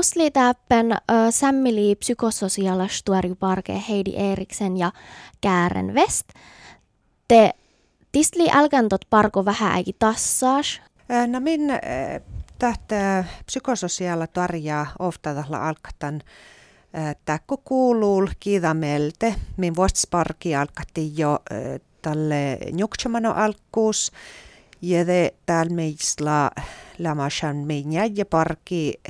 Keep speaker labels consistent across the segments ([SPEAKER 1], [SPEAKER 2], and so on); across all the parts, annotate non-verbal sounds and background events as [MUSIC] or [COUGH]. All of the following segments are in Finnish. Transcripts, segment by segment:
[SPEAKER 1] Musli täppen sämmili psykososiaalistuari parke Heidi Eriksen ja Kären West. Te tistli älkäntot parko vähän äiki tassaas.
[SPEAKER 2] No min tähtä psykososiaala tarjaa oftadalla alkatan täkku kuuluu kiidamelte. Min vuosparki alkatti jo tälle njuktsamano alkuus. Täällä meillä lämashan meidän ja parki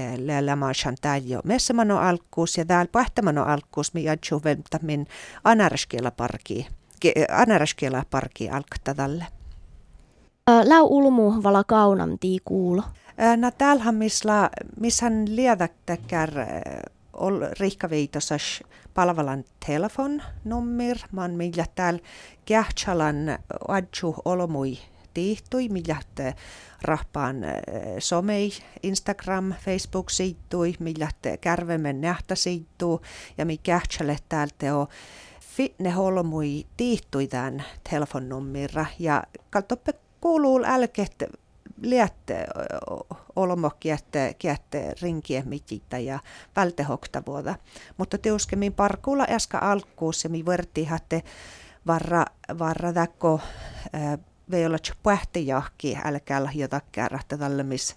[SPEAKER 2] lämashan täällä jo messamano alkuus ja täällä pahtamano alkuus me jatsu velta min anaraskiela parki anaraskiela parki alkata tälle.
[SPEAKER 1] Lau ulmu vala kaunam tii kuulo.
[SPEAKER 2] No täällähän missä, missähän liedäktäkär ol rihkaviitosas palvelan telefonnummer, man millä täällä kähtsalan adju olomui tihtui, millä rahpaan somei, Instagram, Facebook siittui, millä kärvemen nähtä siittuu ja mi kähtsale täältä on fitne holmui tihtui tämän telefonnummerra ja kaltoppe kuuluu älket liätte olmo kiette, kiette rinkiä mititä ja vältehokta vuoda. Mutta teuskemmin parkuulla äskä alkuus ja mi verti varra, varra täkko vei olla pähti jahki älkää jotakin rahta tälle mis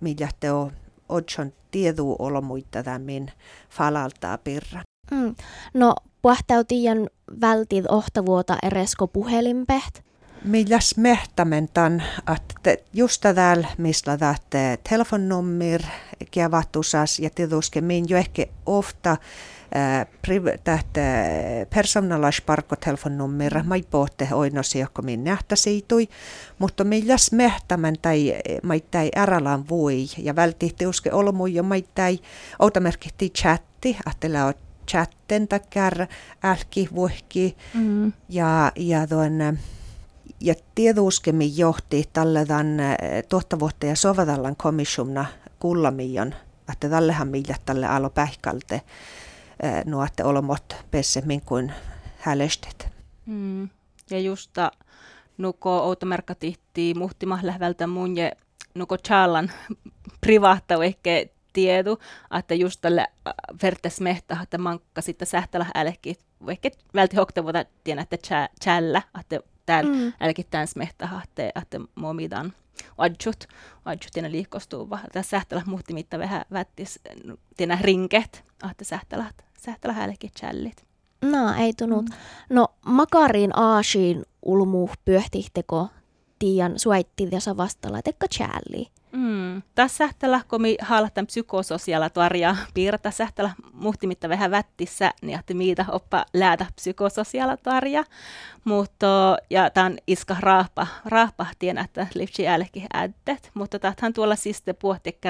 [SPEAKER 2] millä te on odson tiedu olmuita tämän falaltaa pirra.
[SPEAKER 1] Mm. No, puhtautiin vältit ohtavuota eresko puhelinpeht?
[SPEAKER 2] Milläs mehtämentan, että just täällä, missä tähtä telefonnummer kevatusas ja tietysti min jo ehkä ofta tähtä personalasparkkotelefonnummer, mai pohte oinosi, joka min nähtä siitui, mutta milläs mehtämen tai maittai ärälan voi. Ja vältihti uske olmui jo maittai outamerkihti chatti, että on chatten takkar älki vuhki. Mm. ja, ja tuon ja tieduskemi johti tälle tämän eh, tuottavuutta ja sovatallan komissumna kullamion, että tällehän millä tälle alo pähkalte nuotte olomot pessemmin kuin hälestet.
[SPEAKER 3] Mm. Ja justa nuko outomerkka tihti muhtima lähvältä mun ja nuko challan [LAUGHS] privaatta ehkä tiedu, että just tälle äh, vertes mehtä, että mankka sitten sähtälä älki, ehkä välti hoktavuota tiedä, että chällä, että täällä mm. älki tämän smehtä, että, että momidan adjut, adjut tiedä liikostuu, tässä sähtälä muhti mitta vähän vättis tiedä rinket, että sähtälä, sähtälä älki chällit.
[SPEAKER 1] No, ei tunut. Mm. No, makariin aasiin ulmu pyöhtihteko tiian suaitti ja vastalla tekka chälli.
[SPEAKER 3] Mm. Tässä sähtälä, kun mi haalattan psykososiaala tuoria piirta sähtälä muhtimitta vähän vättissä, niin että mitä oppa läätä psykososiaala tuoria. Mutta, ja tämän iska raapa, raapahtien, että lipsi älki äddet. Mutta tähän tuolla siis te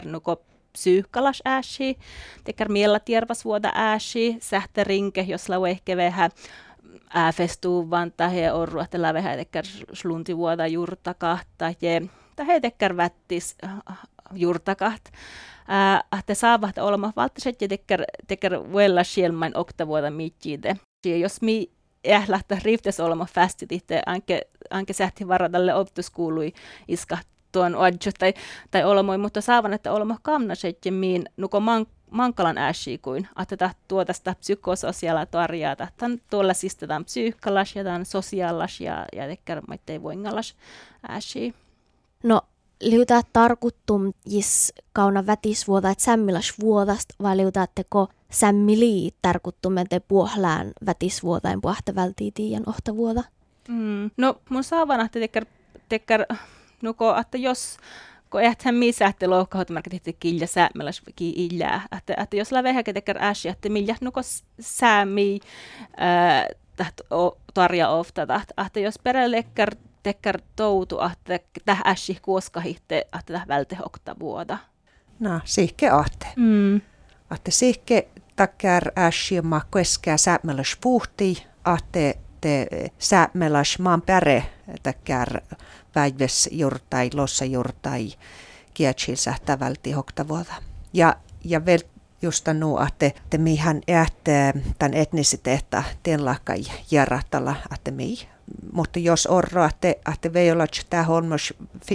[SPEAKER 3] nuko psyykkalas ääsi, tekkär miellä tiervas vuoda ääsi, sähtärinke, jos lau ehkä vähän ääfestuuvan tai orru, että lävehän tekkär slunti vuoda juurta kahta, ja että he tekkär vättis äh, juurtakat. Äh, että saavat olema valtiset ja tekkär, tekkär vuella sielmain oktavuoda mitjide. Jos mi lähtee riftes olema fastit itse, anke, anke sähti varadalle optuskuului iska tuon adju tai, tai olemoi, mutta saavan, että olema kamnaset ja miin nuko man, mankalan ääsi kuin, että tuo tästä psykososiaala tarjaa, että tuolla siis tämän psyykkalas ja tämän sosiaalas ja, ja tekkär maittei voingalas ääsi.
[SPEAKER 1] No, liutaa tarkuttum jis kauna vätisvuoda, että sämmilas vuodast, vai liutaatteko sämmili tarkuttum, että puohlään vätisvuodain puhta vältiitiian ohtavuoda?
[SPEAKER 3] Mm. No, mun saavana, että tekkär, tekkär nuko, että jos kun eihän missä että loukkaut märkä tehty kilja säämäläs illää. Että, että jos la vähän tekkär äsi, että millä nuko säämi tarja ofta, että jos perelekkär tekkär toutu, että täh äsi kuoskahitte, että täh vältehokta vuoda.
[SPEAKER 2] No, sihke ahte. Mm. Että sihke takkär äsi ma kueskää säämäläs puhti, ahte te säämäläs maan päre takkär päiväs jurtai, lossa jurtai, kietsil sähtä vältihokta vuoda. Ja, ja vel just nu että te mihän ähte tämän etnisiteetta tien lahkai järrahtalla, että mi mutta jos orro, että, että vei olla tämä holmos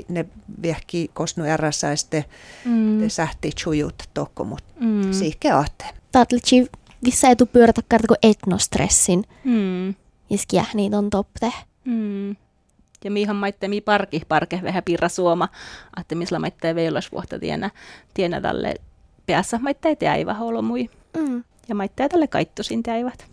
[SPEAKER 2] ne viehki kosnu eräsäiste, mm. te sähti chujut tokko, mutta mm. siihke ahte.
[SPEAKER 1] Taatlichi vissa etu pyörätä kartako etnostressin. Mm. Ja niitä on topte.
[SPEAKER 3] Mm. Ja mihan maitte mi parki parke vähän pirra suoma, että missä maitte veilas vuotta tienä, tienä tälle päässä maitte teäivä holomui. Mm. Ja maitte tälle kaittusin teäivät.